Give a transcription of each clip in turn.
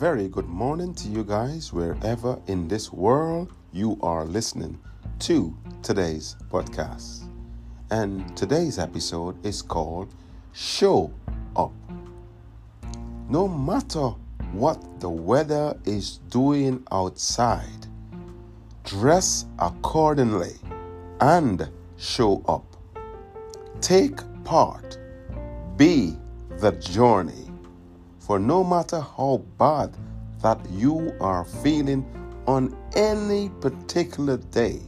very good morning to you guys, wherever in this world you are listening to today's podcast. And today's episode is called Show Up. No matter what the weather is doing outside, dress accordingly and show up. Take part, be the journey. For no matter how bad that you are feeling on any particular day,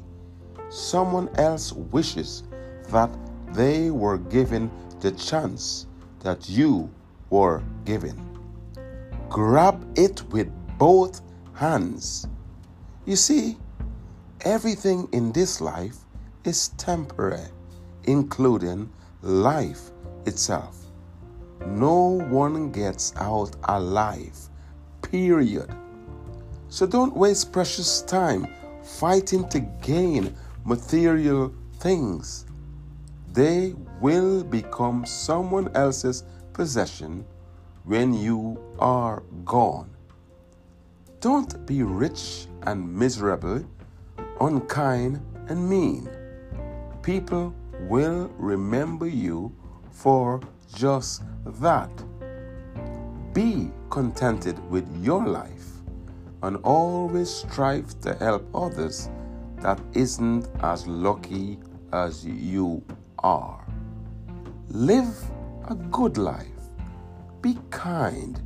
someone else wishes that they were given the chance that you were given. Grab it with both hands. You see, everything in this life is temporary, including life itself. No one gets out alive, period. So don't waste precious time fighting to gain material things. They will become someone else's possession when you are gone. Don't be rich and miserable, unkind and mean. People will remember you for just that. Be contented with your life and always strive to help others that isn't as lucky as you are. Live a good life. Be kind.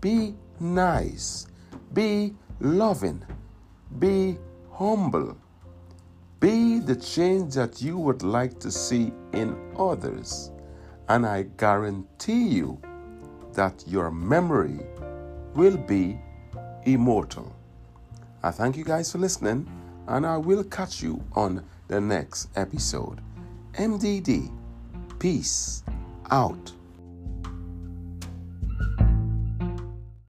Be nice. Be loving. Be humble. Be the change that you would like to see in others. And I guarantee you that your memory will be immortal. I thank you guys for listening, and I will catch you on the next episode. MDD, peace out.